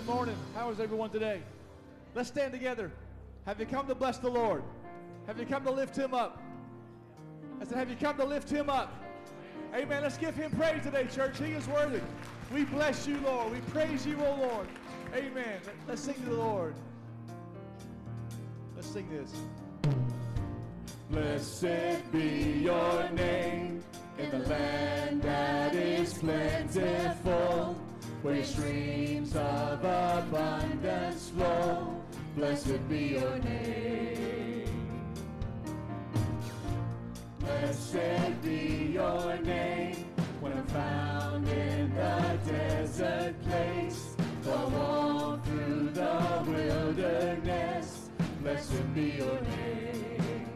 Good morning. How is everyone today? Let's stand together. Have you come to bless the Lord? Have you come to lift him up? I said, Have you come to lift him up? Amen. Let's give him praise today, church. He is worthy. We bless you, Lord. We praise you, O Lord. Amen. Let's sing to the Lord. Let's sing this. Blessed be your name in the land that is plentiful, where streams of abundance flow. Blessed be your name. Blessed be your name when I'm found in the desert place, or walk through the wilderness. Blessed be your name.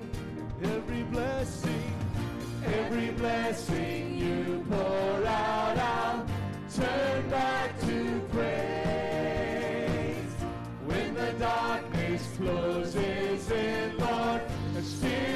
Every blessing, Every blessing you pour out, I'll turn back to praise. When the darkness closes in, Lord, still I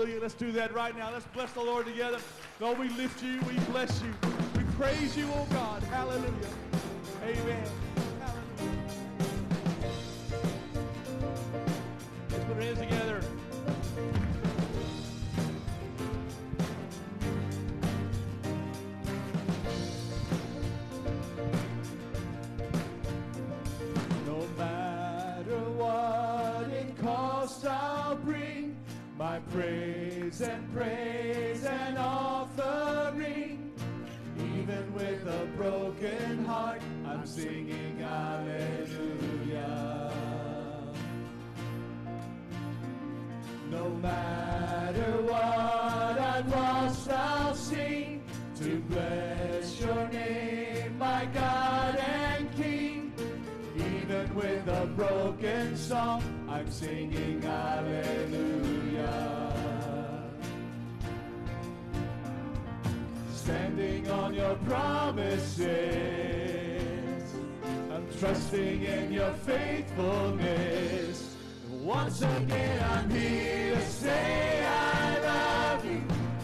Hallelujah. Let's do that right now. Let's bless the Lord together. Lord, we lift you. We bless you. We praise you, oh God. Hallelujah. Amen. Hallelujah. Let's put our hands together. Praise and praise and offering. Even with a broken heart, I'm singing hallelujah. No matter what I've lost, I'll sing to bless your name, my God and King. Even with a broken song, I'm singing hallelujah. standing on your promises. I'm trusting in your faithfulness. Once again, I'm here to say I love you.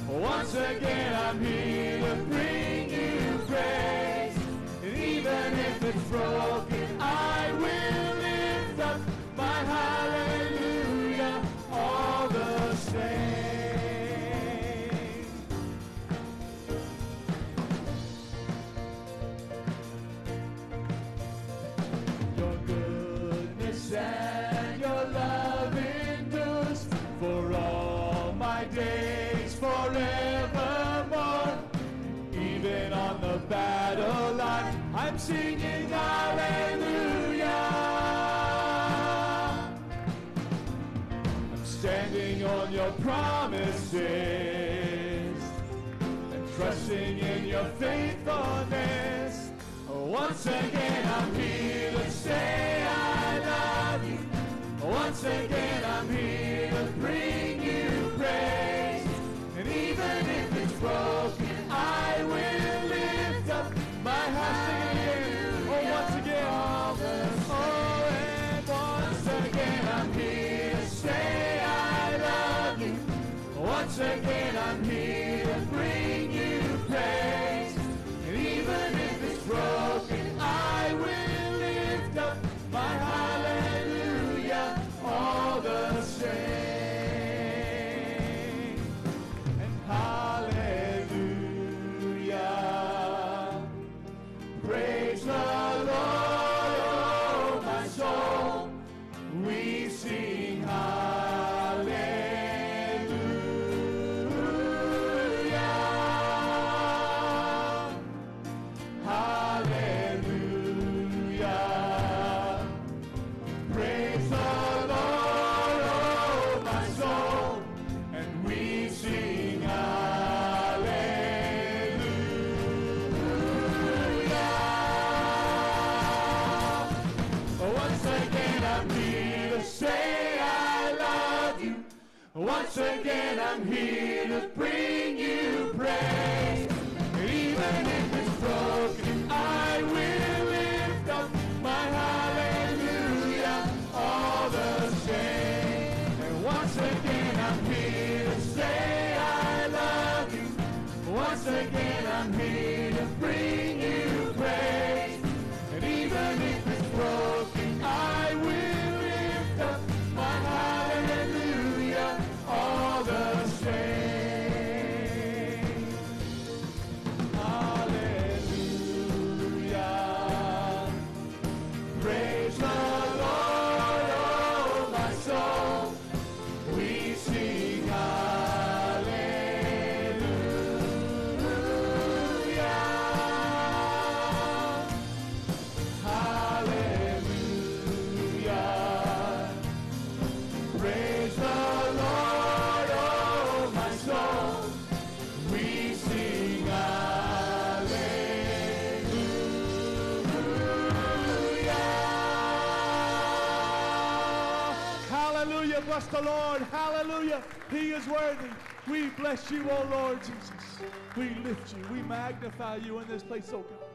Once again, I'm here to bring you praise. And even if it's broken. promises and trusting in your faithfulness. Once again, I'm here to say I love you. Once again. Hallelujah. Bless the Lord. Hallelujah. He is worthy. We bless you, O Lord Jesus. We lift you. We magnify you in this place, O God.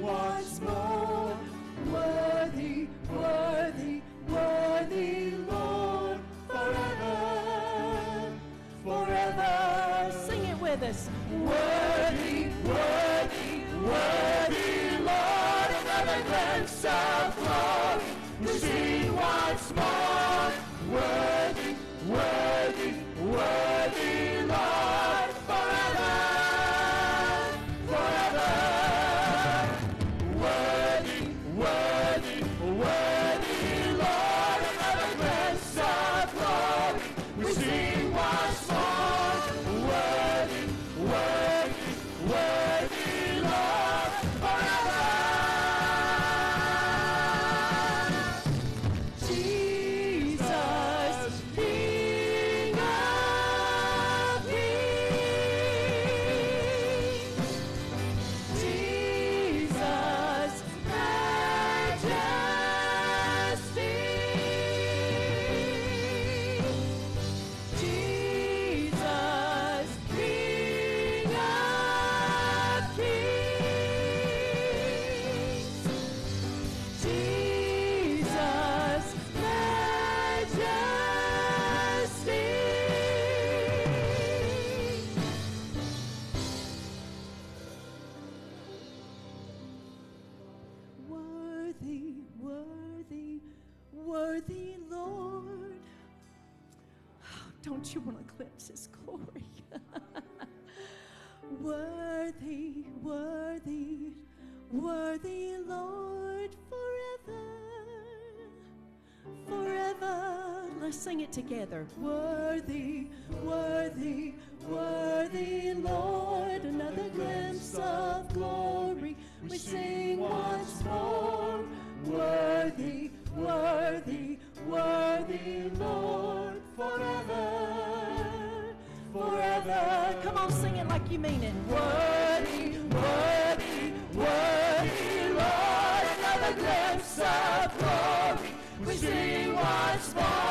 once more. Worthy, worthy, worthy, Lord, forever, forever. Sing it with us. Worthy. sing it together. Worthy, worthy, worthy Lord, another glimpse of glory. We sing once more. Worthy, worthy, worthy Lord, forever, forever. Come on, sing it like you mean it. Worthy, worthy, worthy Lord, another glimpse of glory. We sing once more.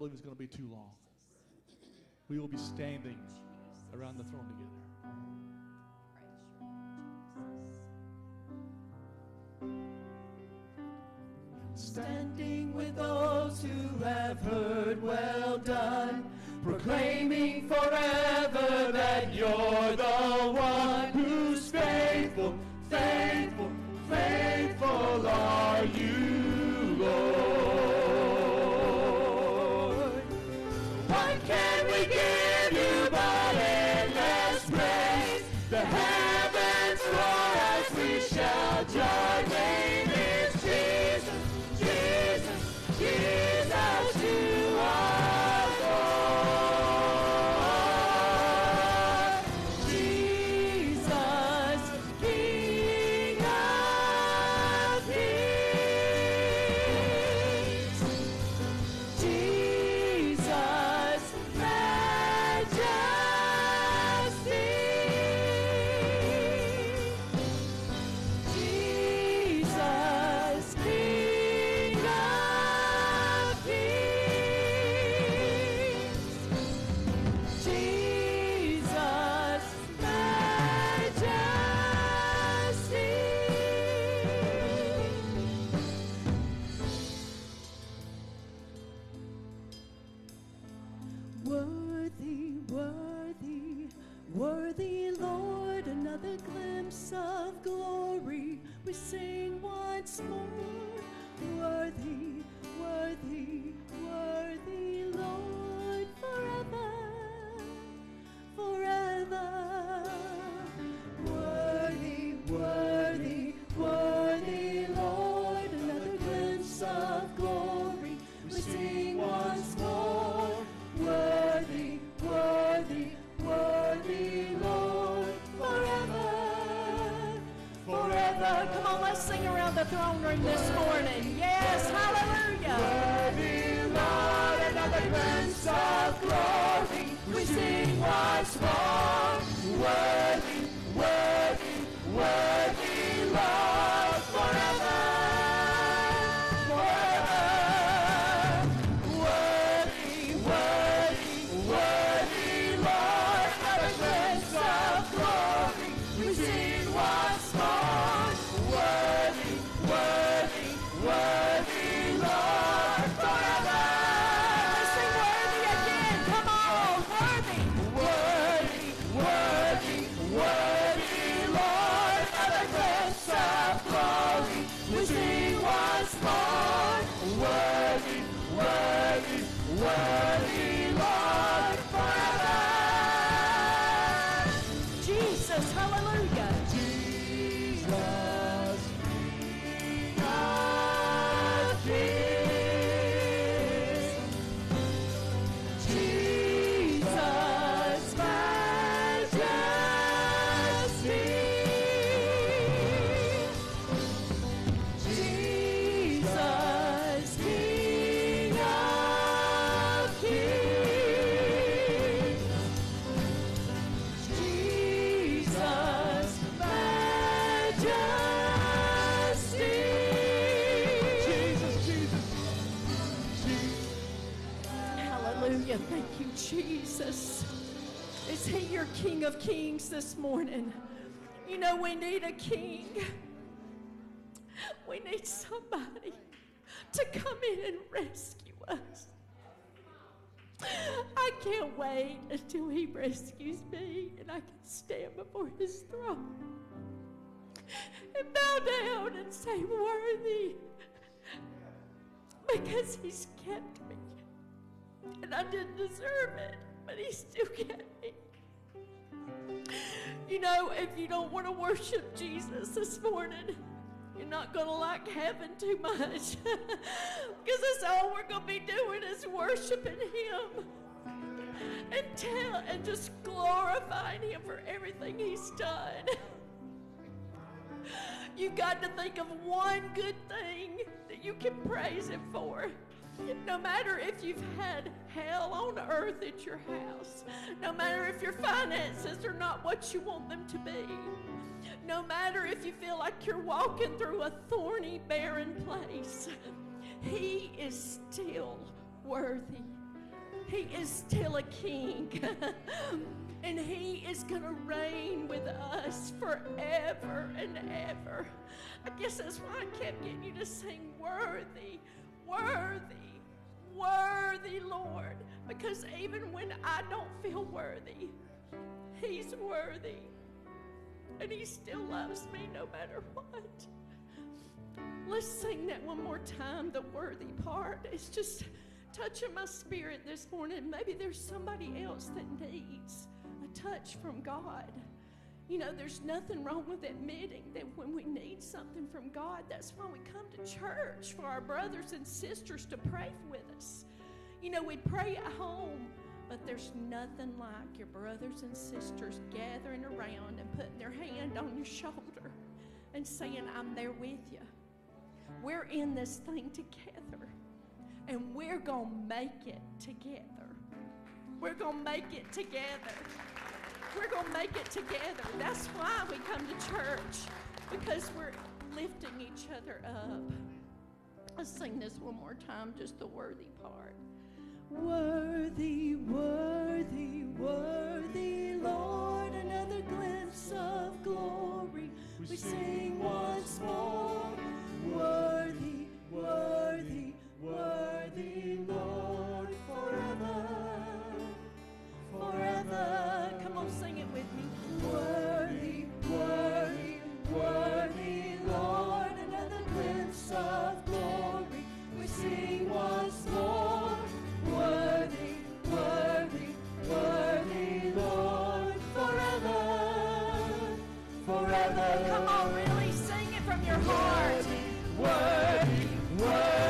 believe it's going to be too long. We will be standing around the throne together. Standing with those who have heard, well done, proclaiming forever that you're the one. Jesus. Is he your King of Kings this morning? You know, we need a king. We need somebody to come in and rescue us. I can't wait until he rescues me and I can stand before his throne and bow down and say, Worthy, because he's kept me. And I didn't deserve it, but he still me. You know, if you don't want to worship Jesus this morning, you're not going to like heaven too much. Because that's all we're going to be doing is worshiping Him and tell and just glorifying Him for everything He's done. You've got to think of one good thing that you can praise Him for. No matter if you've had hell on earth at your house, no matter if your finances are not what you want them to be, no matter if you feel like you're walking through a thorny, barren place, He is still worthy. He is still a king. and He is going to reign with us forever and ever. I guess that's why I kept getting you to sing worthy, worthy, worthy, Lord. Because even when I don't feel worthy, He's worthy. And He still loves me no matter what. Let's sing that one more time, the worthy part. It's just touching my spirit this morning. Maybe there's somebody else that needs a touch from God. You know, there's nothing wrong with admitting that when we need something from God, that's why we come to church for our brothers and sisters to pray with us. You know, we pray at home, but there's nothing like your brothers and sisters gathering around and putting their hand on your shoulder and saying, I'm there with you. We're in this thing together, and we're going to make it together. We're going to make it together. We're going to make it together. That's why we come to church, because we're lifting each other up. Let's sing this one more time, just the worthy part. Worthy, worthy, worthy, Lord, another glimpse of glory. We sing once more. Worthy, worthy, worthy, Lord, Come on, sing it with me. Worthy, worthy, worthy, Lord, another glimpse of glory. We sing once more. Worthy, worthy, worthy, Lord, forever, forever. Come on, really sing it from your heart. Worthy, worthy,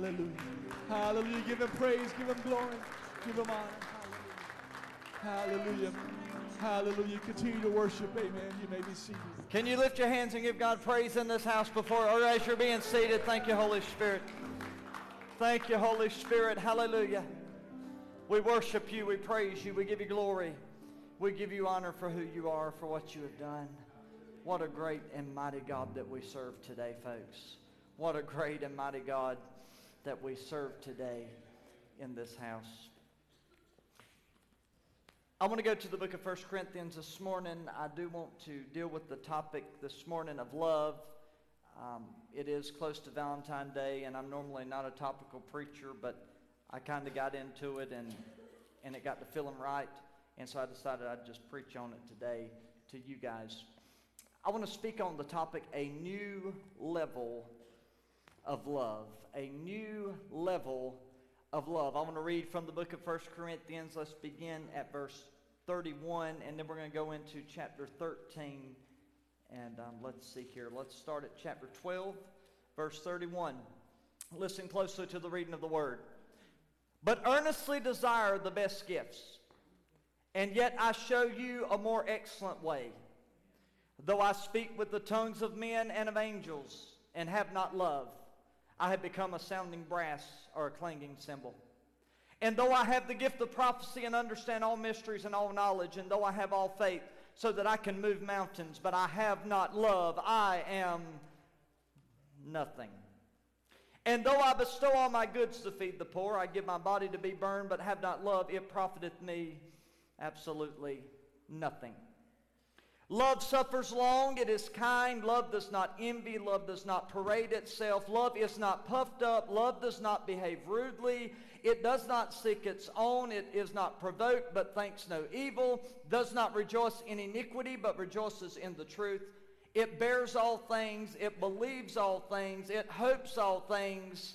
Hallelujah. Hallelujah. Give him praise. Give him glory. Give him honor. Hallelujah. Hallelujah. Continue to worship. Amen. You may be seated. Can you lift your hands and give God praise in this house before, or as you're being seated? Thank you, Holy Spirit. Thank you, Holy Spirit. Hallelujah. We worship you. We praise you. We give you glory. We give you honor for who you are, for what you have done. What a great and mighty God that we serve today, folks. What a great and mighty God that we serve today in this house. I want to go to the book of 1 Corinthians this morning. I do want to deal with the topic this morning of love. Um, it is close to Valentine's Day, and I'm normally not a topical preacher, but I kind of got into it and, and it got to feeling right. And so I decided I'd just preach on it today to you guys. I want to speak on the topic a new level of love. A new level of love. I want to read from the book of 1 Corinthians. Let's begin at verse 31, and then we're going to go into chapter 13. And um, let's see here. Let's start at chapter 12, verse 31. Listen closely to the reading of the word. But earnestly desire the best gifts, and yet I show you a more excellent way. Though I speak with the tongues of men and of angels, and have not love, I have become a sounding brass or a clanging cymbal. And though I have the gift of prophecy and understand all mysteries and all knowledge, and though I have all faith so that I can move mountains, but I have not love, I am nothing. And though I bestow all my goods to feed the poor, I give my body to be burned, but have not love, it profiteth me absolutely nothing. Love suffers long, it is kind, love does not envy, love does not parade itself, love is not puffed up, love does not behave rudely, it does not seek its own, it is not provoked, but thinks no evil, does not rejoice in iniquity, but rejoices in the truth. It bears all things, it believes all things, it hopes all things,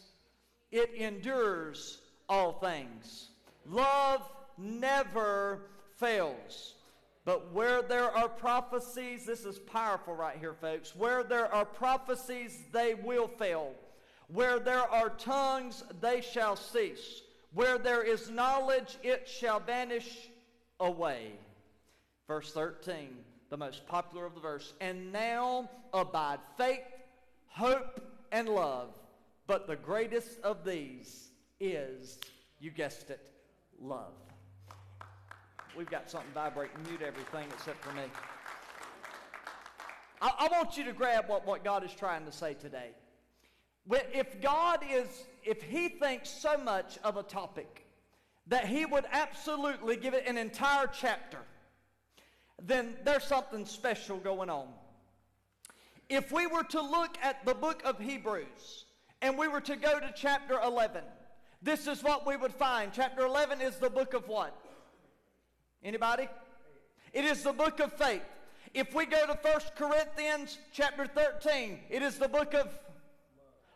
it endures all things. Love never fails. But where there are prophecies, this is powerful right here, folks. Where there are prophecies, they will fail. Where there are tongues, they shall cease. Where there is knowledge, it shall vanish away. Verse 13, the most popular of the verse. And now abide faith, hope, and love. But the greatest of these is, you guessed it, love. We've got something vibrating. Mute everything except for me. I, I, want you to grab what, what God is trying to say today. If God is, if He thinks so much of a topic that He would absolutely give it an entire chapter, then there's something special going on. If we were to look at the book of Hebrews and we were to go to chapter 11, this is what we would find. Chapter 11 is the book of what? Anybody? It is the book of faith. If we go to 1 Corinthians chapter 13, it is the book of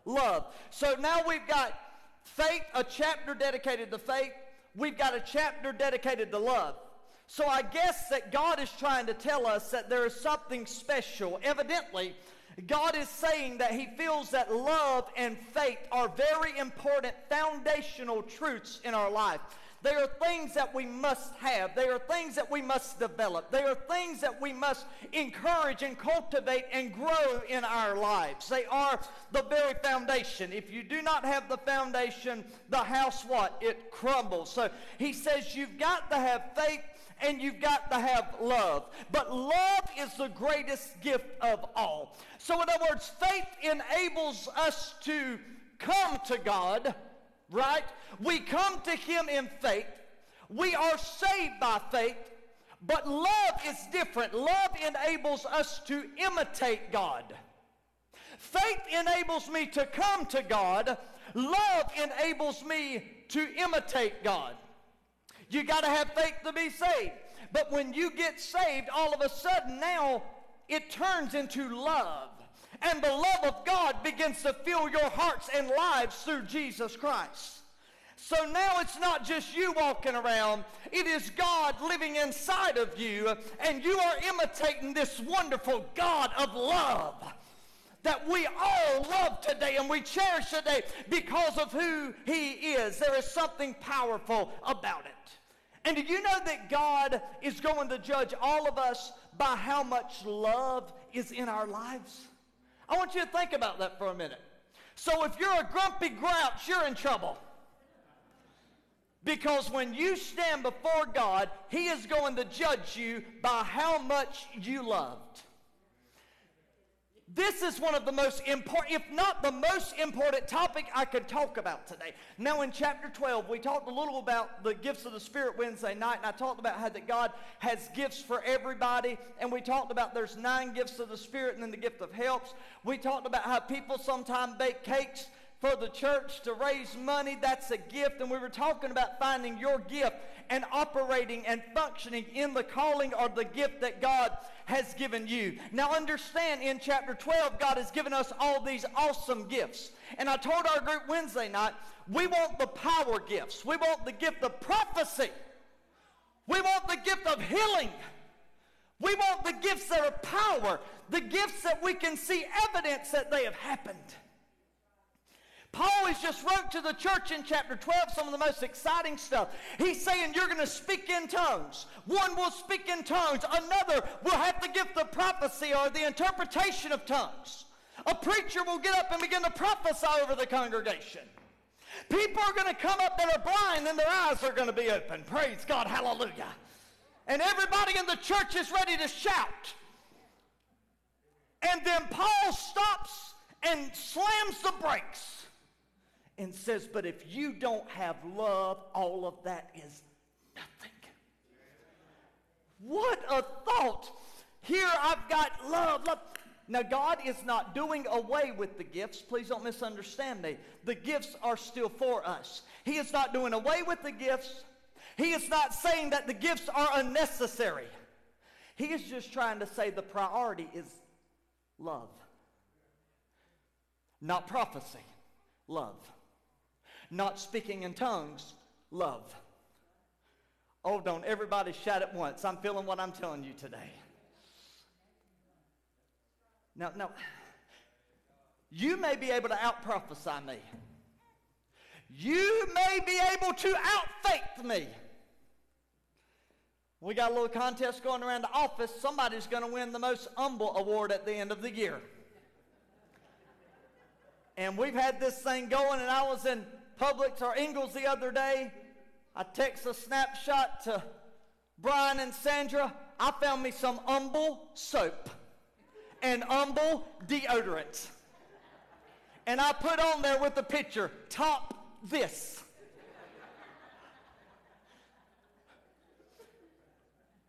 love. So now we've got faith, a chapter dedicated to faith. We've got a chapter dedicated to love. So I guess that God is trying to tell us that there is something special. Evidently, God is saying that He feels that love and faith are very important foundational truths in our life. They are things that we must have. They are things that we must develop. They are things that we must encourage and cultivate and grow in our lives. They are the very foundation. If you do not have the foundation, the house what? It crumbles. So he says you've got to have faith and you've got to have love. But love is the greatest gift of all. So, in other words, faith enables us to come to God right? We come to Him in faith. We are saved by faith, but love is different. Love enables us to imitate God. Faith enables me to come to God. Love enables me to imitate God. You got to have faith to be saved. But when you get saved, all of a sudden now it turns into love and the love of God begins to fill your hearts and lives through Jesus Christ. So now it's not just you walking around, it is God living inside of you, and you are imitating this wonderful God of love. that we all love today and we cherish today because of who he is. There is something powerful about it. And do you know that God is going to judge all of us by how much love is in our lives? I want you to think about that for a minute. So if you're a grumpy grouch, you're in trouble. Because when you stand before God, He is going to judge you by how much you loved. This is one of the most important, if not the most important topic I could talk about today. Now, in chapter 12, we talked a little about the gifts of the Spirit Wednesday night, and I talked about how that God has gifts for everybody, and we talked about there's nine gifts of the Spirit and then the gift of helps. We talked about how people sometimes bake cakes for the church to raise money. That's a gift. And we were talking about finding your gift and operating and functioning in the calling or the gift that God has given you. Now, understand in chapter 12, God has given us all these awesome gifts. And I told our group Wednesday night, we want the power gifts, we want the gift of prophecy, we want the gift of healing. We want the gifts that are power, the gifts that we can see evidence that they have happened. Paul has just wrote to the church in chapter 12 some of the most exciting stuff. He's saying you're going to speak in tongues. One will speak in tongues. Another will have the gift of prophecy or the interpretation of tongues. A preacher will get up and begin to prophesy over the congregation. People are going to come up that are blind and their eyes are going to be open. Praise God. Hallelujah. And everybody in the church is ready to shout. And then Paul stops and slams the brakes and says, But if you don't have love, all of that is nothing. What a thought. Here I've got love, love. Now, God is not doing away with the gifts. Please don't misunderstand me. The gifts are still for us. He is not doing away with the gifts. He is not saying that the gifts are unnecessary. He is just trying to say the priority is love, not prophecy, love not speaking in tongues, love. Oh, don't everybody shout at once. I'm feeling what I'm telling you today. Now, now, you may be able to out prophesy me. You may be able to out faith me. We got a little contest going around the office. Somebody's going to win the most humble award at the end of the year. And we've had this thing going, and I was in Publix or Ingles the other day. I text a snapshot to Brian and Sandra. I found me some Humble soap and Humble deodorant. And I put on there with the picture, top this.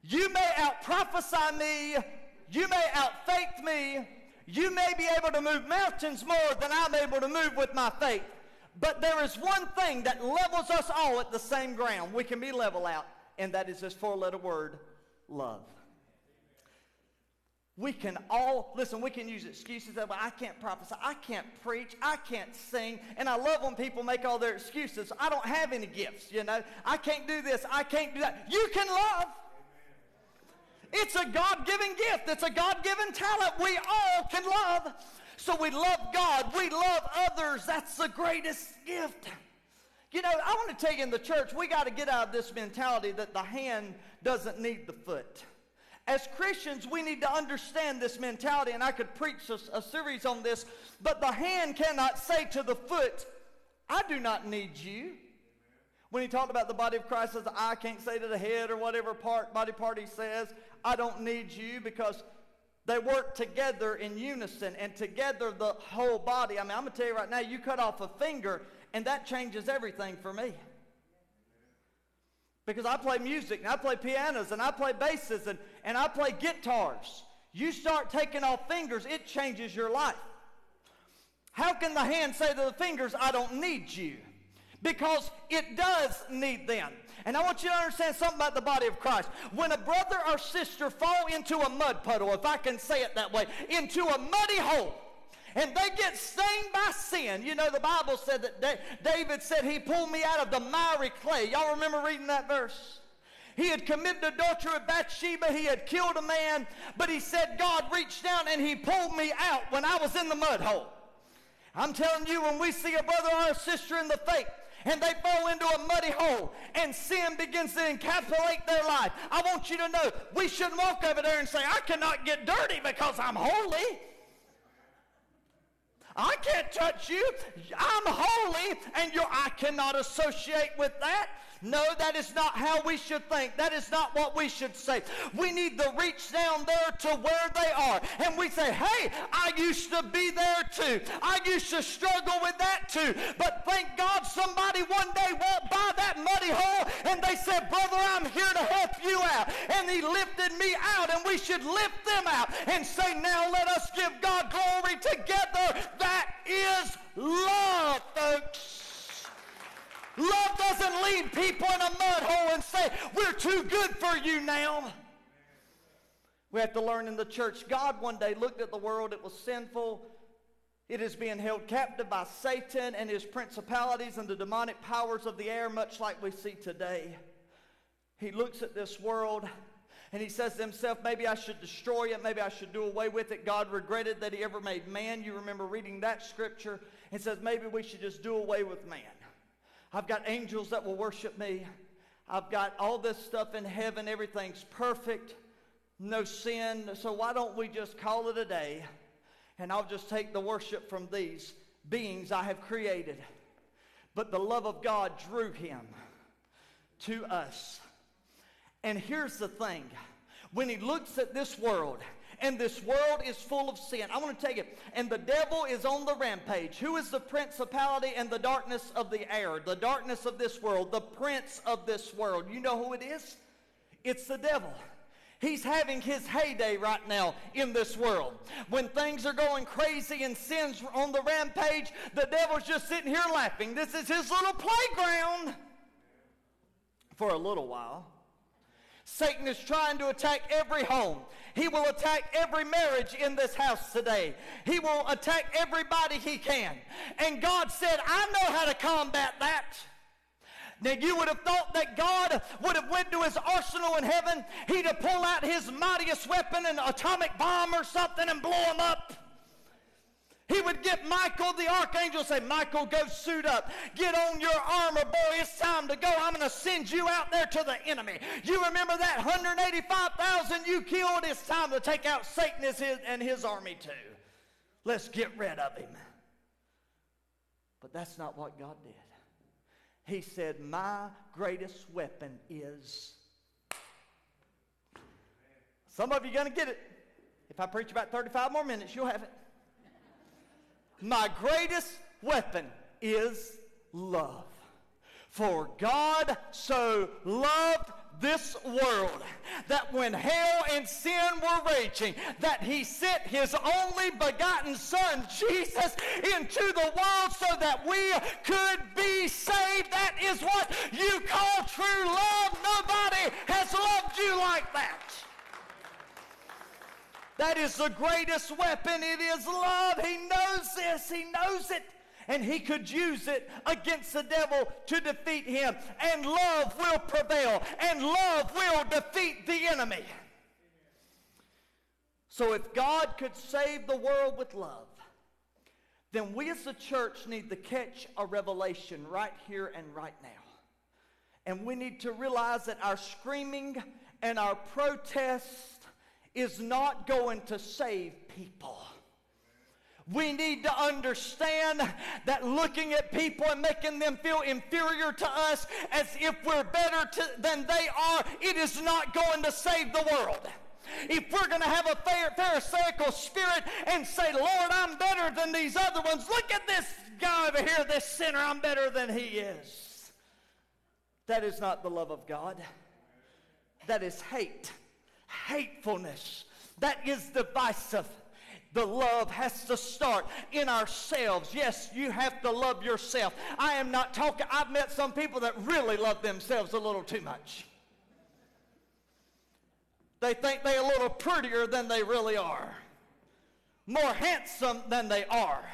You may out prophesy me, you may out faith me, you may be able to move mountains more than I'm able to move with my faith. But there is one thing that levels us all at the same ground. We can be level out, and that is this four letter word love. We can all, listen, we can use excuses that, I can't prophesy, I can't preach, I can't sing. And I love when people make all their excuses. I don't have any gifts, you know. I can't do this, I can't do that. You can love. It's a God given gift, it's a God given talent. We all can love. So we love God, we love others. That's the greatest gift. You know, I want to tell you in the church, we got to get out of this mentality that the hand doesn't need the foot. As Christians, we need to understand this mentality, and I could preach a, a series on this, but the hand cannot say to the foot, I do not need you. When he talked about the body of Christ the eye can't say to the head or whatever part body part he says, I don't need you because they work together in unison and together the whole body. I mean, I'm going to tell you right now, you cut off a finger and that changes everything for me. Because I play music and I play pianos and I play basses and, and I play guitars. You start taking off fingers, it changes your life. How can the hand say to the fingers, I don't need you? Because it does need them. And I want you to understand something about the body of Christ. When a brother or sister fall into a mud puddle, if I can say it that way, into a muddy hole, and they get stained by sin. You know, the Bible said that David said, He pulled me out of the miry clay. Y'all remember reading that verse? He had committed adultery with Bathsheba. He had killed a man. But he said, God reached down and he pulled me out when I was in the mud hole. I'm telling you, when we see a brother or a sister in the faith, and they fall into a muddy hole and sin begins to encapsulate their life. I want you to know we shouldn't walk over there and say, I cannot get dirty because I'm holy. I can't touch you. I'm holy, and I cannot associate with that. No, that is not how we should think. That is not what we should say. We need to reach down there to where they are. And we say, hey, I used to be there too. I used to struggle with that too. But thank God somebody one day walked by that muddy hole and they said, brother, I'm here to help you out. And he lifted me out and we should lift them out and say, now let us give God glory together. That is love, folks. Love doesn't lead people in a mud hole and say, we're too good for you now. We have to learn in the church. God one day looked at the world, it was sinful. It is being held captive by Satan and his principalities and the demonic powers of the air, much like we see today. He looks at this world and he says to himself, maybe I should destroy it, maybe I should do away with it. God regretted that he ever made man. You remember reading that scripture. It says, maybe we should just do away with man. I've got angels that will worship me. I've got all this stuff in heaven. Everything's perfect. No sin. So why don't we just call it a day and I'll just take the worship from these beings I have created. But the love of God drew him to us. And here's the thing. When he looks at this world and this world is full of sin. I want to take it. And the devil is on the rampage. Who is the principality and the darkness of the air? The darkness of this world, the prince of this world. You know who it is? It's the devil. He's having his heyday right now in this world. When things are going crazy and sin's on the rampage, the devil's just sitting here laughing. This is his little playground for a little while. Satan is trying to attack every home. He will attack every marriage in this house today. He will attack everybody he can. And God said, I know how to combat that. Now you would have thought that God would have went to his arsenal in heaven. He'd have pulled out his mightiest weapon, an atomic bomb or something, and blow him up. He would get Michael, the archangel, say, Michael, go suit up. Get on your armor, boy. It's time to go. I'm going to send you out there to the enemy. You remember that 185,000 you killed? It's time to take out Satan and his army too. Let's get rid of him. But that's not what God did. He said, My greatest weapon is. Some of you are going to get it. If I preach about 35 more minutes, you'll have it. My greatest weapon is love. For God so loved this world that when hell and sin were raging that he sent his only begotten son jesus into the world so that we could be saved. That is what you call true love. Nobody has loved you like that that is the greatest weapon. It is love. He knows this. He knows it. And he could use it against the devil to defeat him. And love will prevail. And love will defeat the enemy. So if God could save the world with love, then we as a church need to catch a revelation right here and right now. And we need to realize that our screaming and our protests is not going to save people. We need to understand that looking at people and making them feel inferior to us as if we're better to, than they are, it is not going to save the world. If we're going to have a fair Pharisaical spirit and say, Lord, I'm better than these other ones, look at this guy over here, this sinner, I'm better than he is. That is not the love of God. That is hate hatefulness. That is divisive. The love has to start in ourselves. Yes, you have to love yourself. I am not talking, I've met some people that really love themselves a little too much. They think they're a little prettier than they really are, more handsome than they are,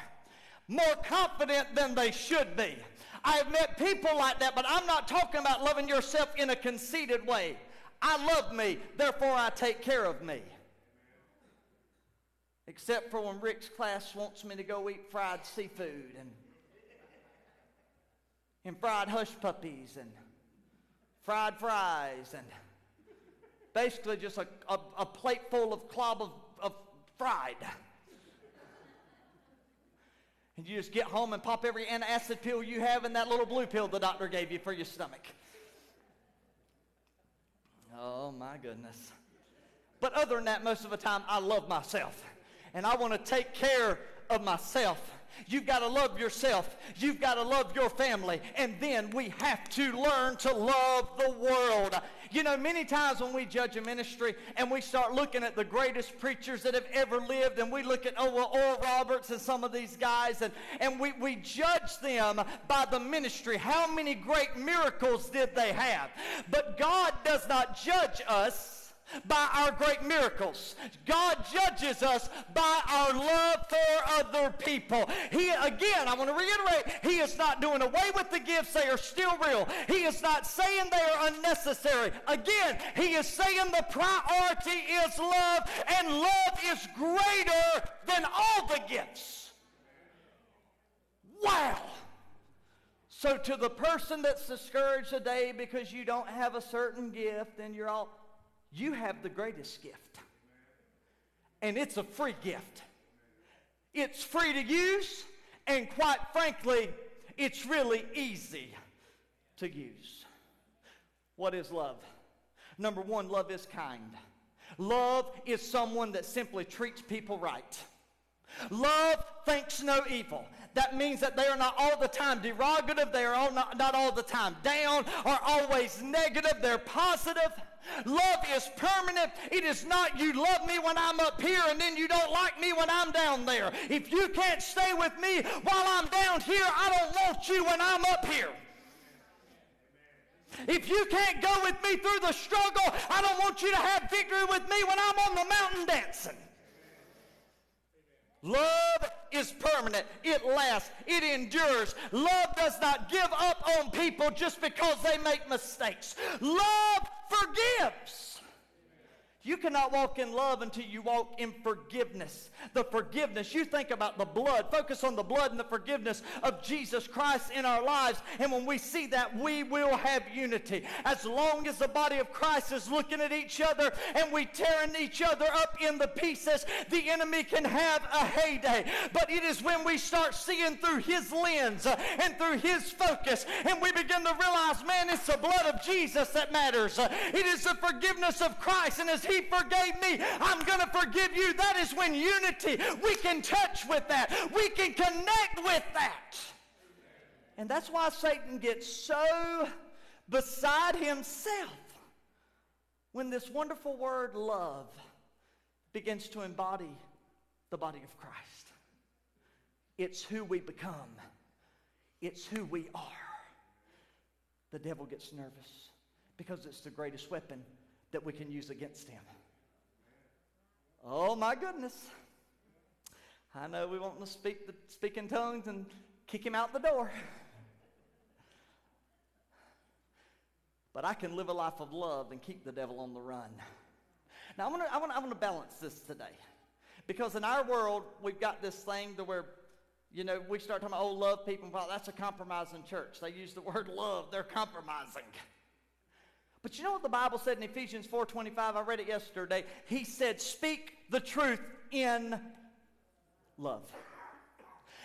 more confident than they should be. I've met people like that, but I'm not talking about loving yourself in a conceited way. I love me, therefore I take care of me. Except for when Rick's class wants me to go eat fried seafood and, and fried hush puppies and fried fries and basically just a, a, a plate full of clob of, of fried. And you just get home and pop every antacid pill you have in that little blue pill the doctor gave you for your stomach. Oh my goodness. But other than that, most of the time, I love myself. And I want to take care of myself. You've got to love yourself. You've got to love your family. And then we have to learn to love the world. You know, many times when we judge a ministry and we start looking at the greatest preachers that have ever lived, and we look at oh, well, Oral Roberts and some of these guys, and, and we, we judge them by the ministry. How many great miracles did they have? But God does not judge us by our great miracles. God judges us by our love for other people. He, again, I want to reiterate, He is not doing away with the gifts. They are still real. He is not saying they are unnecessary. Again, He is saying the priority is love, and love is greater than all the gifts. Wow. So, to the person that's discouraged today because you don't have a certain gift and you're all, you have the greatest gift. And it's a free gift. It's free to use, and quite frankly, it's really easy to use. What is love? Number one, love is kind. Love is someone that simply treats people right. Love thinks no evil. That means that they are not all the time derogative, they are all not, not all the time down or always negative, they're positive. Love is permanent. It is not you love me when I'm up here and then you don't like me when I'm down there. If you can't stay with me while I'm down here, I don't want you when I'm up here. If you can't go with me through the struggle, I don't want you to have victory with me when I'm on the mountain dancing. Love is permanent. It lasts. It endures. Love does not give up on people just because they make mistakes. Love forgives. You cannot walk in love until you walk in forgiveness. The forgiveness. You think about the blood. Focus on the blood and the forgiveness of Jesus Christ in our lives. And when we see that, we will have unity. As long as the body of Christ is looking at each other and we tearing each other up in the pieces, the enemy can have a heyday. But it is when we start seeing through his lens and through his focus and we begin to realize, man, it's the blood of Jesus that matters. It is the forgiveness of Christ. And as he forgave me, I'm going to forgive you. That is when unity, we can touch with that. We can connect with that. And that's why Satan gets so beside himself when this wonderful word love begins to embody the body of Christ. It's who we become. It's who we are. The devil gets nervous because it's the greatest weapon that we can use against him. Oh my goodness. I know we want to speak, the, speak in tongues and kick him out the door. But I can live a life of love and keep the devil on the run. Now, I want to I I wanna balance this today. Because in our world, we've got this thing to where, you know, we start talking about, oh, love people. Well, that's a compromising church. They use the word love. They're compromising. But you know what the Bible said in Ephesians 4:25? I read it yesterday. He said, "Speak the truth in love."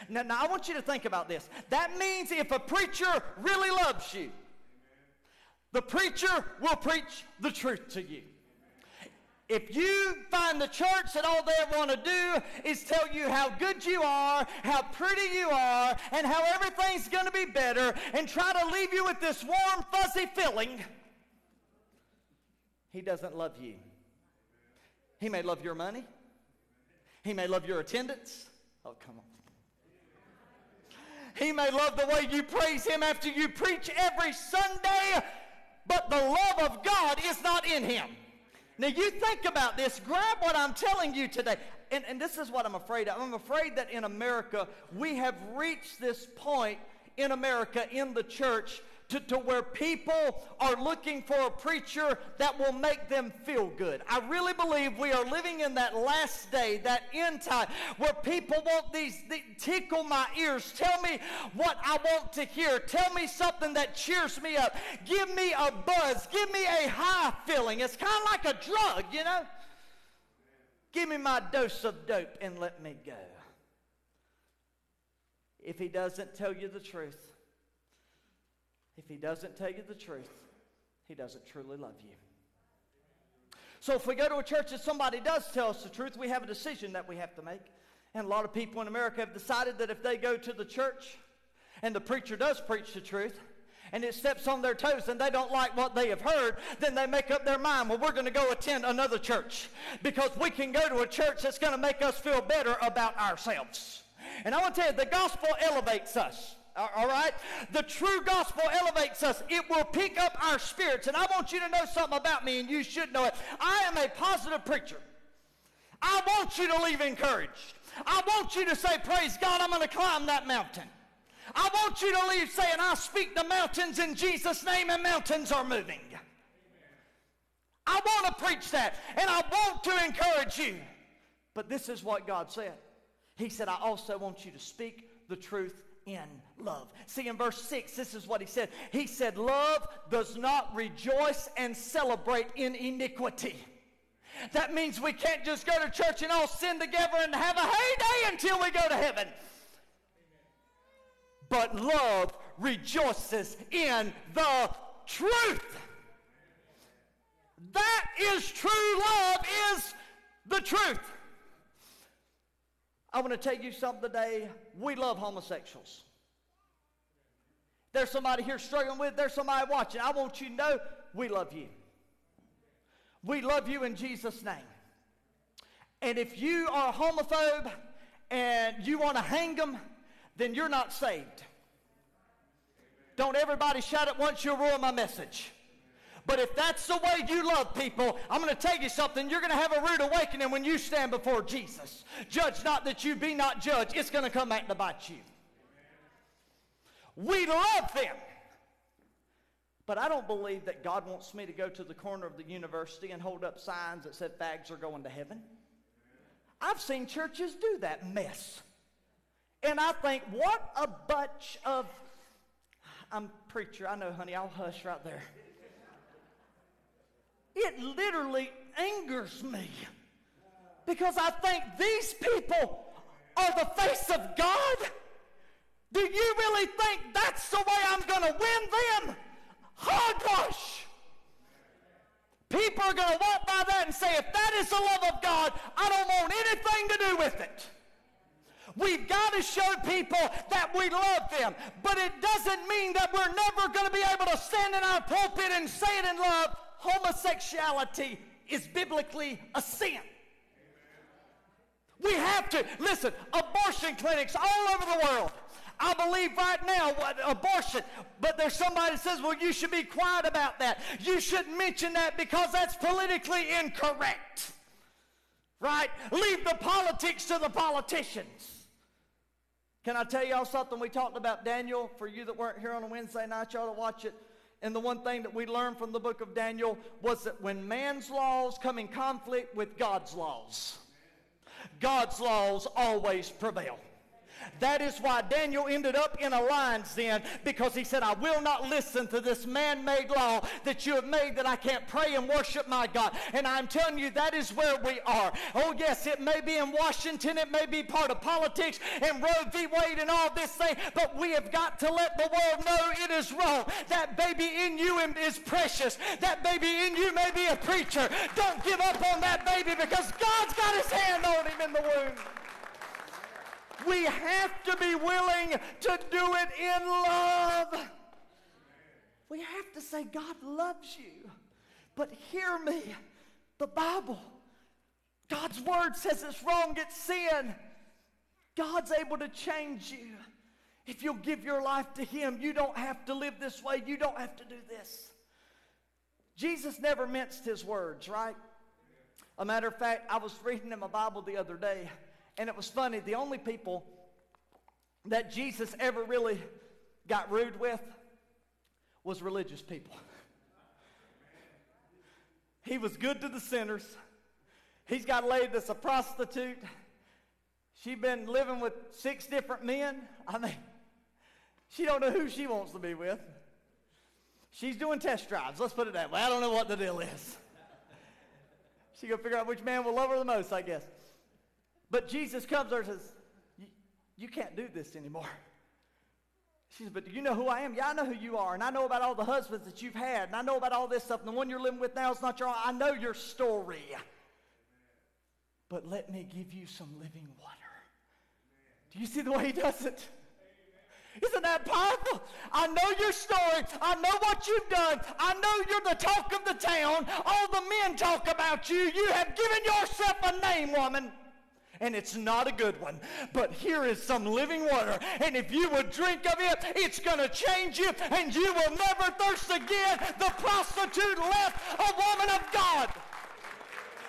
Now, now I want you to think about this. That means if a preacher really loves you, the preacher will preach the truth to you. If you find the church that all they want to do is tell you how good you are, how pretty you are, and how everything's going to be better, and try to leave you with this warm, fuzzy feeling, he doesn't love you. He may love your money. He may love your attendance. Oh, come on. He may love the way you praise Him after you preach every Sunday, but the love of God is not in Him. Now, you think about this. Grab what I'm telling you today. And, and this is what I'm afraid of. I'm afraid that in America, we have reached this point in America, in the church, to, to where people are looking for a preacher that will make them feel good. I really believe we are living in that last day, that end time, where people want these, they tickle my ears. Tell me what I want to hear. Tell me something that cheers me up. Give me a buzz. Give me a high feeling. It's kind of like a drug, you know? Give me my dose of dope and let me go. If he doesn't tell you the truth, if he doesn't tell you the truth, he doesn't truly love you. So if we go to a church and somebody does tell us the truth, we have a decision that we have to make. And a lot of people in America have decided that if they go to the church and the preacher does preach the truth, and it steps on their toes and they don't like what they have heard, then they make up their mind, well, we're going to go attend another church because we can go to a church that's going to make us feel better about ourselves. And I want to tell you, the gospel elevates us. All right? The true gospel elevates us. It will pick up our spirits. And I want you to know something about me, and you should know it. I am a positive preacher. I want you to leave encouraged. I want you to say, Praise God, I'm going to climb that mountain. I want you to leave saying, I speak the mountains in Jesus' name, and mountains are moving. I want to preach that, and I want to encourage you. But this is what God said. He said, I also want you to speak the truth in love. See, in verse 6, this is what he said. He said, Love does not rejoice and celebrate in iniquity. That means we can't just go to church and all sin together and have a heyday until we go to heaven. But love rejoices in the truth. That is true love, is the truth. I want to tell you something today. We love homosexuals. There's somebody here struggling with, there's somebody watching. I want you to know we love you. We love you in Jesus' name. And if you are a homophobe and you want to hang them, then you're not saved. Don't everybody shout at once, you'll ruin my message. But if that's the way you love people, I'm going to tell you something. You're going to have a rude awakening when you stand before Jesus. Judge not that you be not judged. It's going to come back to bite you. We love them. But I don't believe that God wants me to go to the corner of the university and hold up signs that said fags are going to heaven. I've seen churches do that mess. And I think, what a bunch of. I'm preacher. I know, honey. I'll hush right there. It literally angers me because I think these people are the face of God. Do you really think that's the way I'm going to win them? Oh, Hogwash! People are going to walk by that and say, if that is the love of God, I don't want anything to do with it. We've got to show people that we love them. But it doesn't mean that we're never going to be able to stand in our pulpit and say it in love homosexuality is biblically a sin. We have to, listen, abortion clinics all over the world. I believe right now what abortion, but there's somebody that says, well, you should be quiet about that. You shouldn't mention that because that's politically incorrect. Right? Leave the politics to the politicians. Can I tell y'all something? We talked about Daniel. For you that weren't here on a Wednesday night, y'all to watch it. And the one thing that we learned from the book of Daniel was that when man's laws come in conflict with God's laws, God's laws always prevail. That is why Daniel ended up in a lion's den because he said, I will not listen to this man made law that you have made that I can't pray and worship my God. And I'm telling you, that is where we are. Oh, yes, it may be in Washington, it may be part of politics and Roe v. Wade and all this thing, but we have got to let the world know it is wrong. That baby in you is precious. That baby in you may be a preacher. Don't give up on that baby because God's got his hand on him in the womb. We have to be willing to do it in love. We have to say, God loves you. But hear me the Bible, God's word says it's wrong, it's sin. God's able to change you. If you'll give your life to Him, you don't have to live this way. You don't have to do this. Jesus never minced His words, right? A matter of fact, I was reading in my Bible the other day and it was funny, the only people that Jesus ever really got rude with was religious people. He was good to the sinners. He's got a lady that's a prostitute. She's been living with six different men. I mean, she don't know who she wants to be with. She's doing test drives. Let's put it that way. I don't know what the deal is. She gonna figure out which man will love her the most, I guess. But Jesus comes there and says, "You can't do this anymore." She said, But do you know who I am? Yeah, I know who you are. And I know about all the husbands that you've had. And I know about all this stuff. And the one you're living with now is not your own. I know your story. But let me give you some living water. Do you see the way he does it? Isn't that powerful? I know your story. I know what you've done. I know you're the talk of the town. All the men talk about you. You have given yourself a name, woman and it's not a good one. But here is some living water, and if you would drink of it, it's going to change you, and you will never thirst again. The prostitute left a woman of God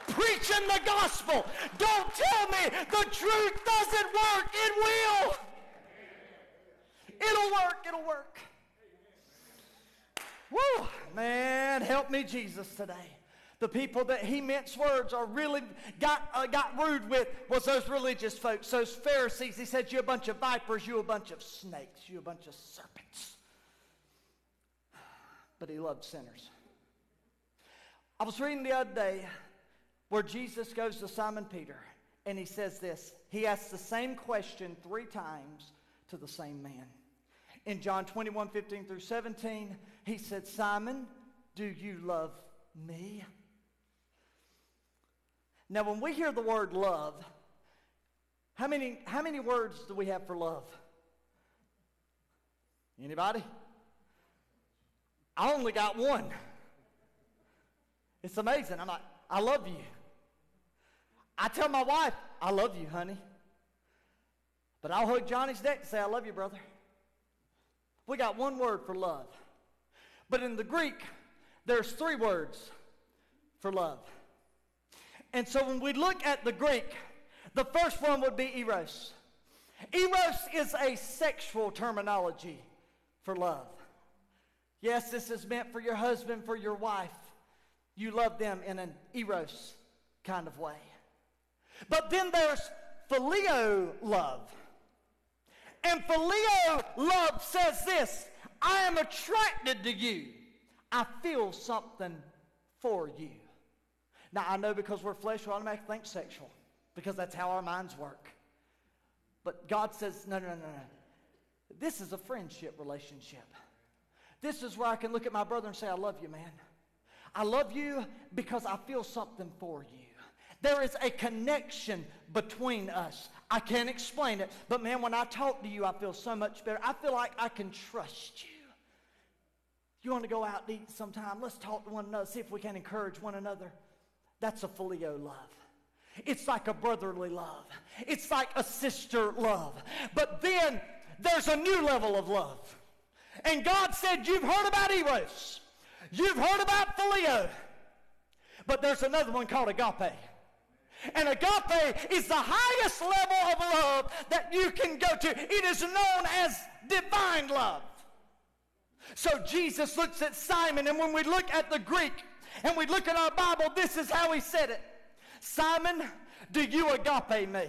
preaching the gospel. Don't tell me the truth doesn't work. It will. It'll work. It'll work. Woo! Man, help me, Jesus, today the people that he minced words or really got, uh, got rude with was those religious folks, those Pharisees. He said, You a bunch of vipers, you a bunch of snakes, you a bunch of serpents. But he loved sinners. I was reading the other day where Jesus goes to Simon Peter and he says this. He asks the same question three times to the same man. In John 21 15 through 17, he said, Simon, do you love me? Now, when we hear the word love, how many, how many words do we have for love? Anybody? I only got one. It's amazing. I'm like, I love you. I tell my wife, I love you, honey. But I'll hug Johnny's neck and say, I love you, brother. We got one word for love. But in the Greek, there's three words for love. And so when we look at the Greek, the first one would be eros. Eros is a sexual terminology for love. Yes, this is meant for your husband, for your wife. You love them in an eros kind of way. But then there's phileo love. And phileo love says this I am attracted to you. I feel something for you. Now, I know because we're flesh, we automatically think sexual because that's how our minds work. But God says, no, no, no, no. This is a friendship relationship. This is where I can look at my brother and say, I love you, man. I love you because I feel something for you. There is a connection between us. I can't explain it, but man, when I talk to you, I feel so much better. I feel like I can trust you. You want to go out and eat sometime? Let's talk to one another, see if we can encourage one another. That's a phileo love. It's like a brotherly love. It's like a sister love. But then there's a new level of love. And God said, You've heard about Eros. You've heard about phileo. But there's another one called agape. And agape is the highest level of love that you can go to. It is known as divine love. So Jesus looks at Simon, and when we look at the Greek, and we look at our Bible, this is how he said it Simon, do you agape me?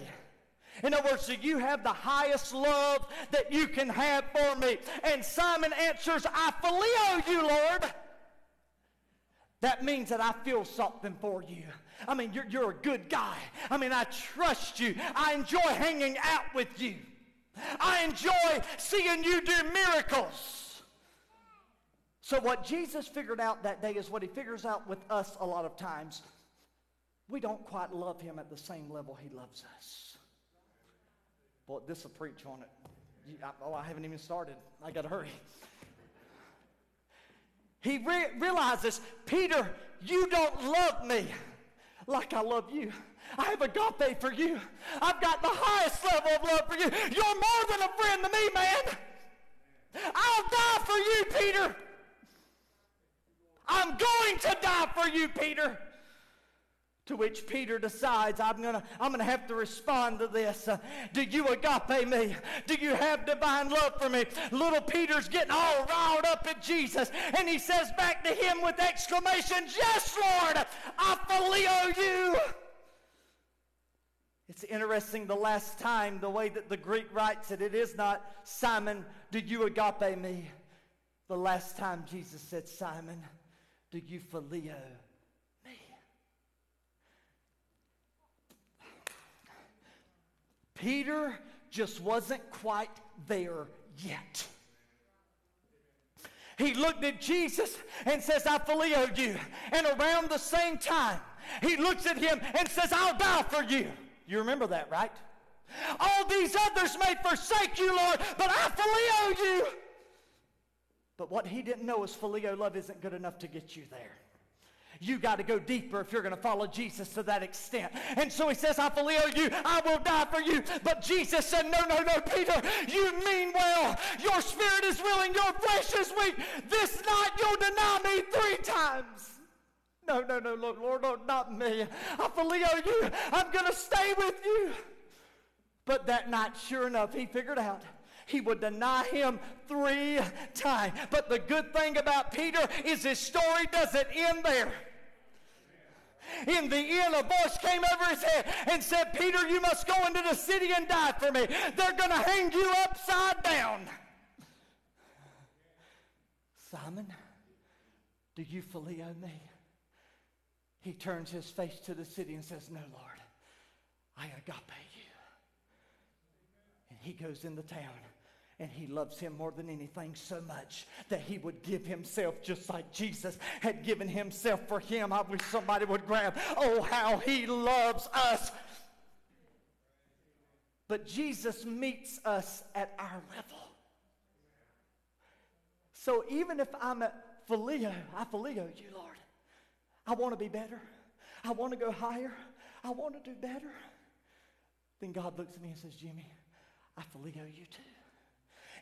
In other words, do you have the highest love that you can have for me? And Simon answers, I phileo you, Lord. That means that I feel something for you. I mean, you're, you're a good guy. I mean, I trust you. I enjoy hanging out with you. I enjoy seeing you do miracles. So, what Jesus figured out that day is what he figures out with us a lot of times. We don't quite love him at the same level he loves us. Boy, this will preach on it. oh, I haven't even started. I got to hurry. He re- realizes, Peter, you don't love me like I love you. I have agape for you. I've got the highest level of love for you. You're more than a friend to me, man. I'll die for you, Peter. I'm going to die for you, Peter. To which Peter decides, I'm going to I'm gonna have to respond to this. Uh, do you agape me? Do you have divine love for me? Little Peter's getting all riled up at Jesus, and he says back to him with exclamation, Yes, Lord, I phileo you. It's interesting the last time, the way that the Greek writes it, it is not, Simon, do you agape me? The last time Jesus said, Simon, do you me? Peter just wasn't quite there yet. He looked at Jesus and says, I phileo you. And around the same time, he looks at him and says, I'll die for you. You remember that, right? All these others may forsake you, Lord, but I phileo you. But what he didn't know is phileo love isn't good enough to get you there. You got to go deeper if you're going to follow Jesus to that extent. And so he says, I phileo you, I will die for you. But Jesus said, No, no, no, Peter, you mean well. Your spirit is willing, your flesh is weak. This night you'll deny me three times. No, no, no, Lord, Lord, Lord, not me. I phileo you. I'm going to stay with you. But that night, sure enough, he figured out he would deny him three times. But the good thing about Peter is his story doesn't end there. In the end, a voice came over his head and said, Peter, you must go into the city and die for me. They're going to hang you upside down. Simon, do you phileo me? He turns his face to the city and says, No, Lord, I agape you. And he goes into town and he loves him more than anything so much that he would give himself just like Jesus had given himself for him. I wish somebody would grab, oh, how he loves us. But Jesus meets us at our level. So even if I'm at phileo, I phileo you, Lord. I want to be better. I want to go higher. I want to do better. Then God looks at me and says, Jimmy, I phileo you too.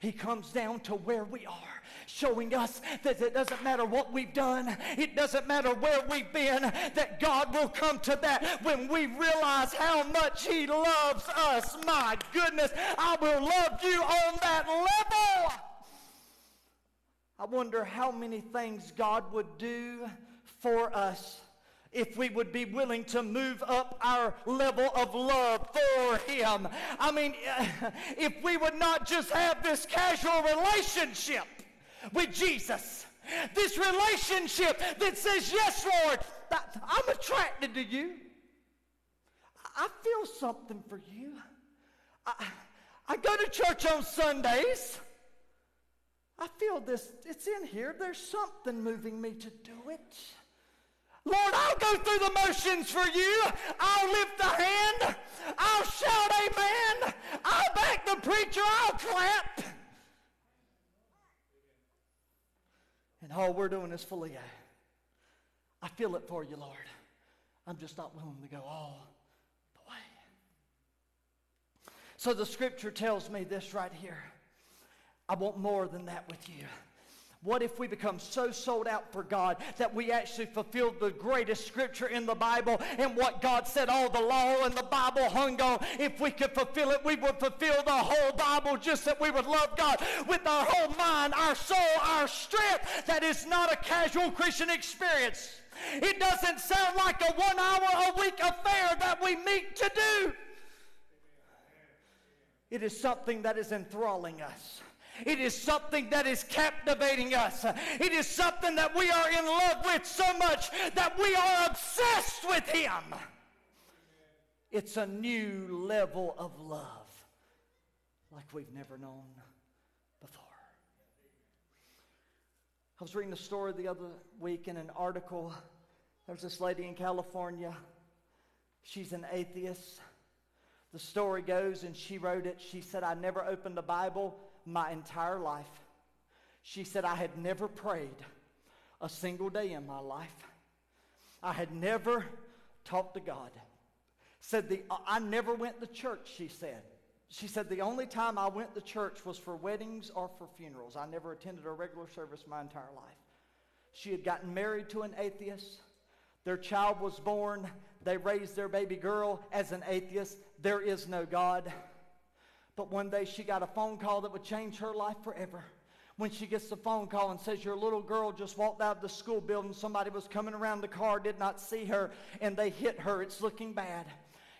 He comes down to where we are, showing us that it doesn't matter what we've done, it doesn't matter where we've been, that God will come to that when we realize how much He loves us. My goodness, I will love you on that level. I wonder how many things God would do for us if we would be willing to move up our level of love for Him. I mean, if we would not just have this casual relationship with Jesus, this relationship that says, Yes, Lord, I'm attracted to you. I feel something for you. I, I go to church on Sundays. I feel this, it's in here. There's something moving me to do it. Lord, I'll go through the motions for you. I'll lift the hand. I'll shout amen. I'll back the preacher. I'll clap. And all we're doing is phileo I feel it for you, Lord. I'm just not willing to go all the way. So the scripture tells me this right here. I want more than that with you. What if we become so sold out for God that we actually fulfill the greatest scripture in the Bible and what God said all the law and the Bible hung on? If we could fulfill it, we would fulfill the whole Bible just that we would love God with our whole mind, our soul, our strength. That is not a casual Christian experience. It doesn't sound like a one hour a week affair that we meet to do. It is something that is enthralling us. It is something that is captivating us. It is something that we are in love with so much that we are obsessed with Him. It's a new level of love like we've never known before. I was reading a story the other week in an article. There's this lady in California. She's an atheist. The story goes, and she wrote it. She said, I never opened a Bible my entire life. She said, I had never prayed a single day in my life. I had never talked to God. Said the I never went to church, she said. She said the only time I went to church was for weddings or for funerals. I never attended a regular service my entire life. She had gotten married to an atheist. Their child was born. They raised their baby girl as an atheist. There is no God. But one day she got a phone call that would change her life forever. When she gets the phone call and says, Your little girl just walked out of the school building, somebody was coming around the car, did not see her, and they hit her. It's looking bad.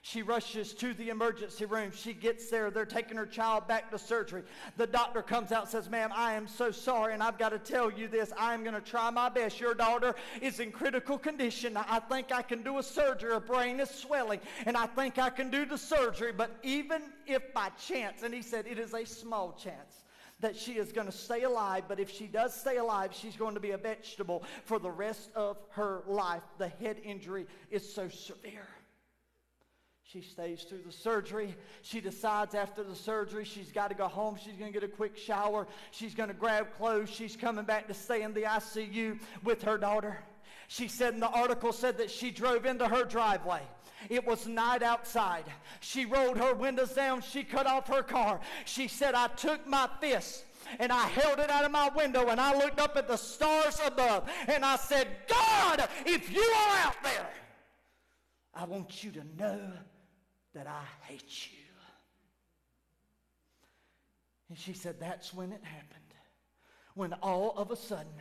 She rushes to the emergency room. She gets there. They're taking her child back to surgery. The doctor comes out says, Ma'am, I am so sorry, and I've got to tell you this. I am going to try my best. Your daughter is in critical condition. I think I can do a surgery. Her brain is swelling, and I think I can do the surgery. But even if by chance, and he said, it is a small chance that she is going to stay alive, but if she does stay alive, she's going to be a vegetable for the rest of her life. The head injury is so severe. She stays through the surgery. She decides after the surgery she's got to go home. She's going to get a quick shower. She's going to grab clothes. She's coming back to stay in the ICU with her daughter. She said in the article said that she drove into her driveway. It was night outside. She rolled her windows down. She cut off her car. She said, I took my fist and I held it out of my window and I looked up at the stars above and I said, God, if you are out there, I want you to know that I hate you. And she said, That's when it happened. When all of a sudden,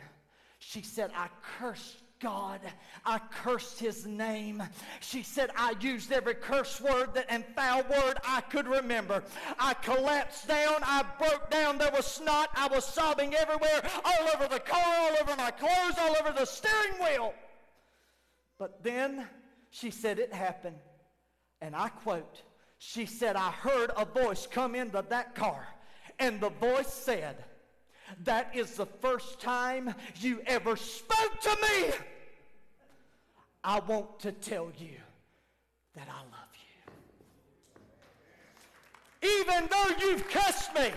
she said, I cursed God. I cursed his name. She said, I used every curse word that, and foul word I could remember. I collapsed down. I broke down. There was snot. I was sobbing everywhere, all over the car, all over my clothes, all over the steering wheel. But then she said it happened. And I quote, she said, I heard a voice come into that car, and the voice said, That is the first time you ever spoke to me. I want to tell you that I love you. Even though you've cussed me,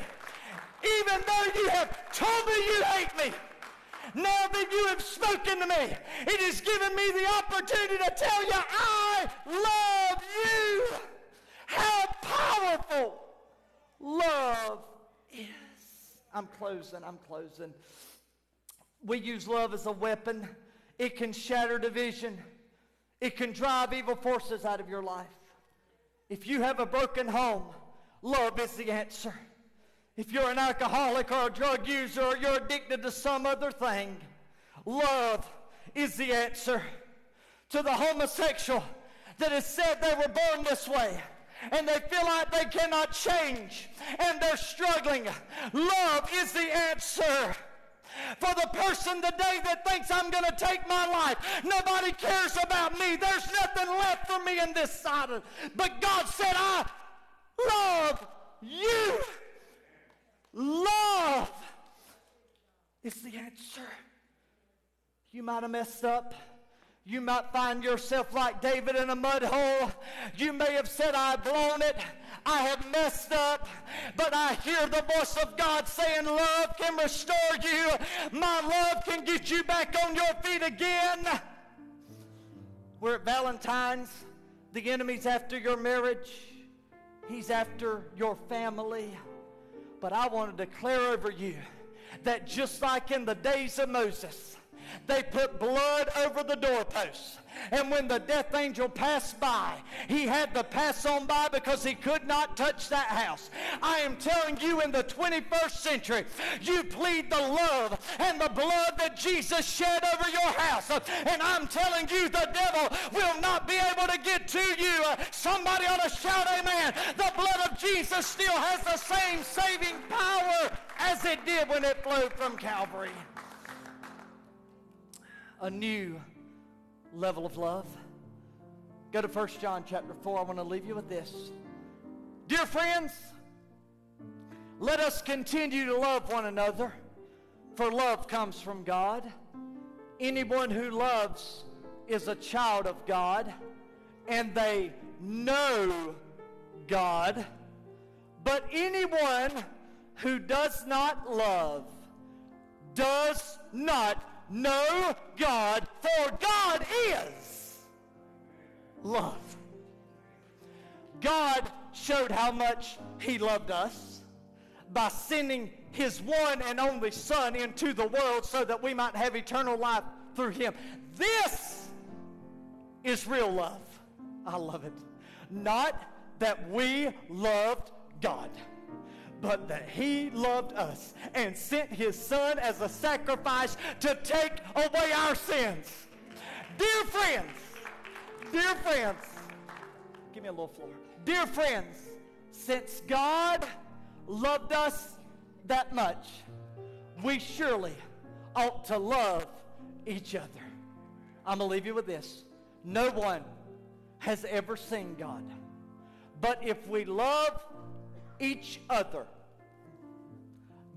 even though you have told me you hate me, now that you have spoken to me, it has given me the opportunity to tell you I love you. How powerful love is. I'm closing, I'm closing. We use love as a weapon. It can shatter division. It can drive evil forces out of your life. If you have a broken home, love is the answer. If you're an alcoholic or a drug user or you're addicted to some other thing, love is the answer. To the homosexual that has said they were born this way and they feel like they cannot change and they're struggling, love is the answer. For the person today that thinks I'm going to take my life, nobody cares about me. There's nothing left for me in this side. But God said, I love you. Love is the answer. You might have messed up. You might find yourself like David in a mud hole. You may have said, I've blown it. I have messed up. But I hear the voice of God saying, Love can restore you. My love can get you back on your feet again. We're at Valentine's. The enemy's after your marriage, he's after your family. But I want to declare over you that just like in the days of Moses, they put blood over the doorposts. And when the death angel passed by, he had to pass on by because he could not touch that house. I am telling you in the 21st century, you plead the love and the blood that Jesus shed over your house. And I'm telling you, the devil will not be able to get to you. Somebody ought to shout amen. Jesus still has the same saving power as it did when it flowed from Calvary. A new level of love. Go to 1 John chapter 4. I want to leave you with this. Dear friends, let us continue to love one another, for love comes from God. Anyone who loves is a child of God, and they know God. But anyone who does not love does not know God, for God is love. God showed how much He loved us by sending His one and only Son into the world so that we might have eternal life through Him. This is real love. I love it. Not that we loved God, but that He loved us and sent His Son as a sacrifice to take away our sins. Dear friends, dear friends, give me a little floor. Dear friends, since God loved us that much, we surely ought to love each other. I'm going to leave you with this. No one has ever seen God. But if we love each other,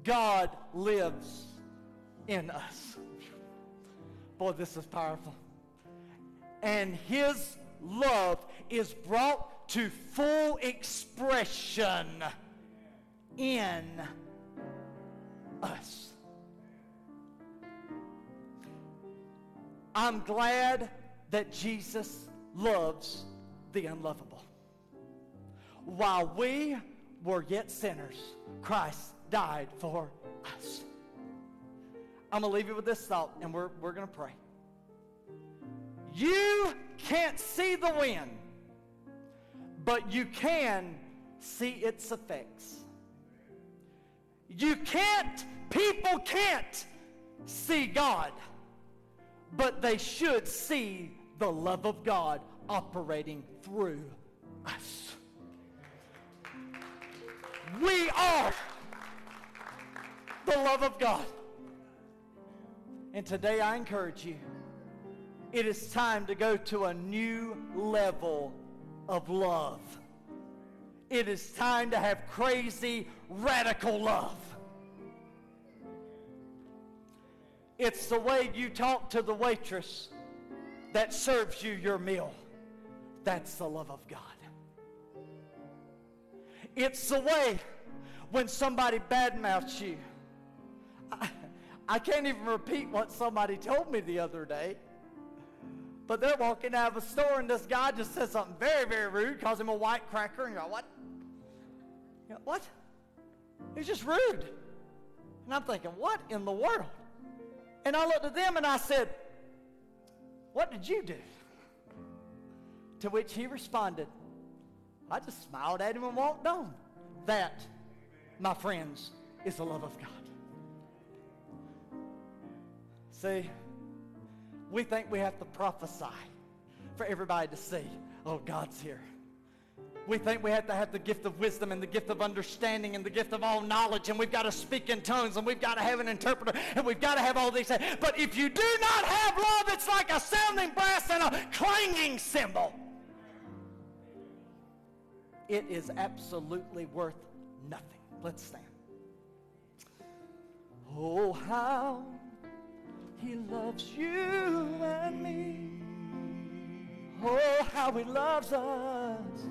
God lives in us. Boy, this is powerful. And his love is brought to full expression in us. I'm glad that Jesus loves the unlovable. While we were yet sinners, Christ died for us. I'm going to leave you with this thought, and we're, we're going to pray. You can't see the wind, but you can see its effects. You can't, people can't see God, but they should see the love of God operating through us. We are the love of God. And today I encourage you, it is time to go to a new level of love. It is time to have crazy, radical love. It's the way you talk to the waitress that serves you your meal. That's the love of God. It's the way when somebody badmouths you. I, I can't even repeat what somebody told me the other day. But they're walking out of a store and this guy just says something very, very rude, calls him a white cracker, and you go, what? You what? He's just rude. And I'm thinking, what in the world? And I looked at them and I said, what did you do? To which he responded, I just smiled at him and walked on. That, my friends, is the love of God. See, we think we have to prophesy for everybody to see, oh, God's here. We think we have to have the gift of wisdom and the gift of understanding and the gift of all knowledge, and we've got to speak in tongues and we've got to have an interpreter and we've got to have all these things. But if you do not have love, it's like a sounding brass and a clanging cymbal. It is absolutely worth nothing. Let's stand. Oh, how he loves you and me. Oh, how he loves us.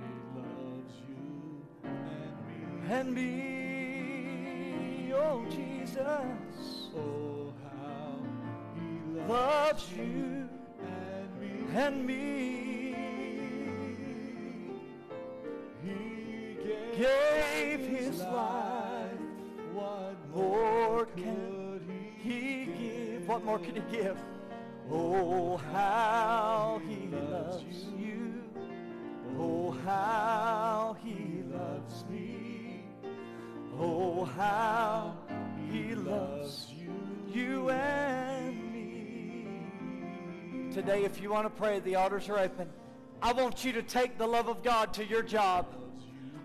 He loves you and me. and me, oh Jesus, Oh, how he loves loves you and me. and me. He gave, Gave his life. What More can he he give? What more can he give? Oh, how he loves you. Oh, how he loves me. Oh, how he loves you, you and me. Today, if you want to pray, the altars are open. I want you to take the love of God to your job.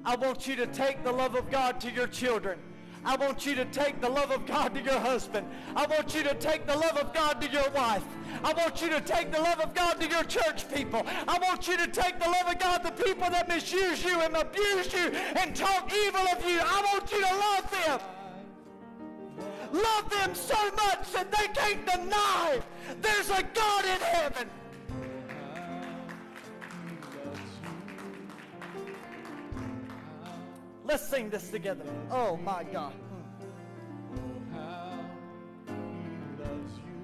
I want you to take the love of God to your children. I want you to take the love of God to your husband. I want you to take the love of God to your wife. I want you to take the love of God to your church people. I want you to take the love of God to people that misuse you and abuse you and talk evil of you. I want you to love them. Love them so much that they can't deny there's a God in heaven. Let's sing this together. Oh my God. you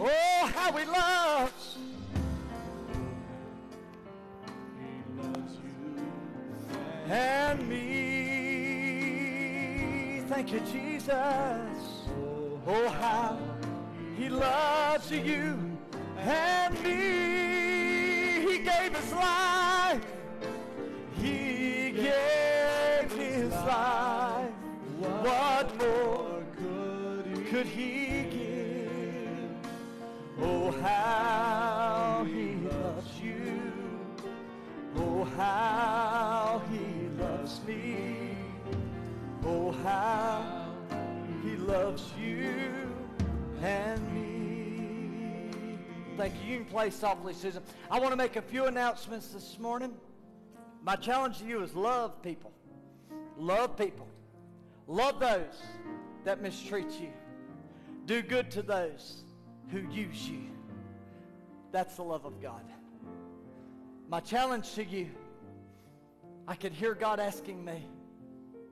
Oh, how he loves. he loves you and me. Thank you, Jesus. Oh, how He loves you and me. He gave his life. Gave his life. What more could he give? Oh, how he loves you. Oh, how he loves me. Oh, how he loves you and me. Thank you. You can play softly, Susan. I want to make a few announcements this morning. My challenge to you is love people. Love people. Love those that mistreat you. Do good to those who use you. That's the love of God. My challenge to you, I could hear God asking me,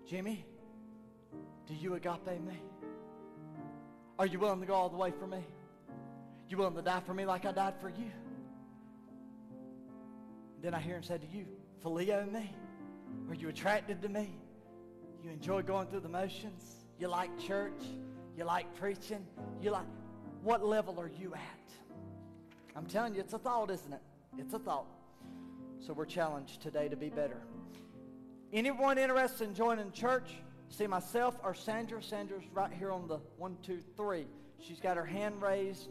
Jimmy, do you agape me? Are you willing to go all the way for me? You willing to die for me like I died for you? Then I hear him say to you, Phileo me? Are you attracted to me? You enjoy going through the motions? You like church? You like preaching? You like what level are you at? I'm telling you, it's a thought, isn't it? It's a thought. So we're challenged today to be better. Anyone interested in joining church? See myself or Sandra. Sandra's right here on the one, two, three. She's got her hand raised.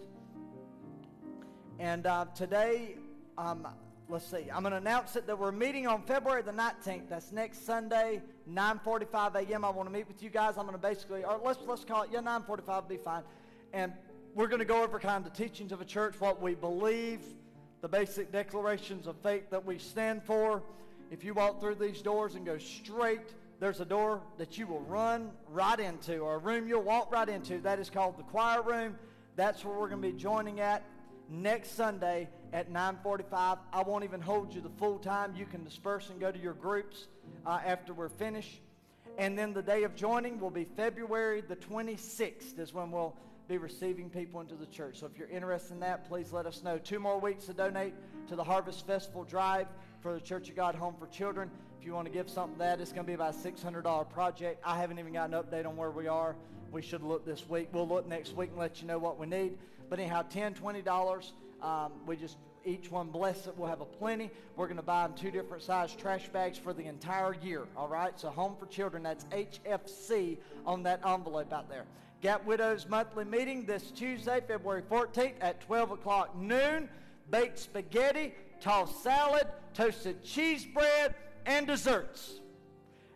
And uh, today, um, let's see, I'm going to announce it that we're meeting on February the 19th. That's next Sunday, 9:45 a.m. I want to meet with you guys. I'm going to basically, or let's let's call it, yeah, 9:45 will be fine. And we're going to go over kind of the teachings of a church, what we believe, the basic declarations of faith that we stand for. If you walk through these doors and go straight, there's a door that you will run right into, or a room you'll walk right into. That is called the choir room. That's where we're going to be joining at next Sunday at 9:45. I won't even hold you the full time. You can disperse and go to your groups uh, after we're finished. And then the day of joining will be February the 26th is when we'll be receiving people into the church. So if you're interested in that, please let us know. Two more weeks to donate to the Harvest Festival Drive for the Church of God Home for Children. If you want to give something to that, it's going to be about a $600 project. I haven't even got an update on where we are. We should look this week. We'll look next week and let you know what we need. But anyhow, $10, $20. Um, we just each one bless it. We'll have a plenty. We're going to buy them two different size trash bags for the entire year. All right. So Home for Children. That's HFC on that envelope out there. Gap Widows monthly meeting this Tuesday, February 14th at 12 o'clock noon. Baked spaghetti, tossed salad, toasted cheese bread, and desserts.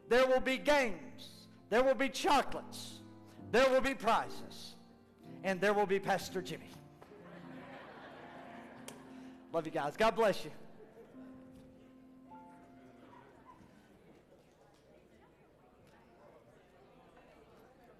There will be games. There will be chocolates. There will be prizes. And there will be Pastor Jimmy. Love you guys. God bless you.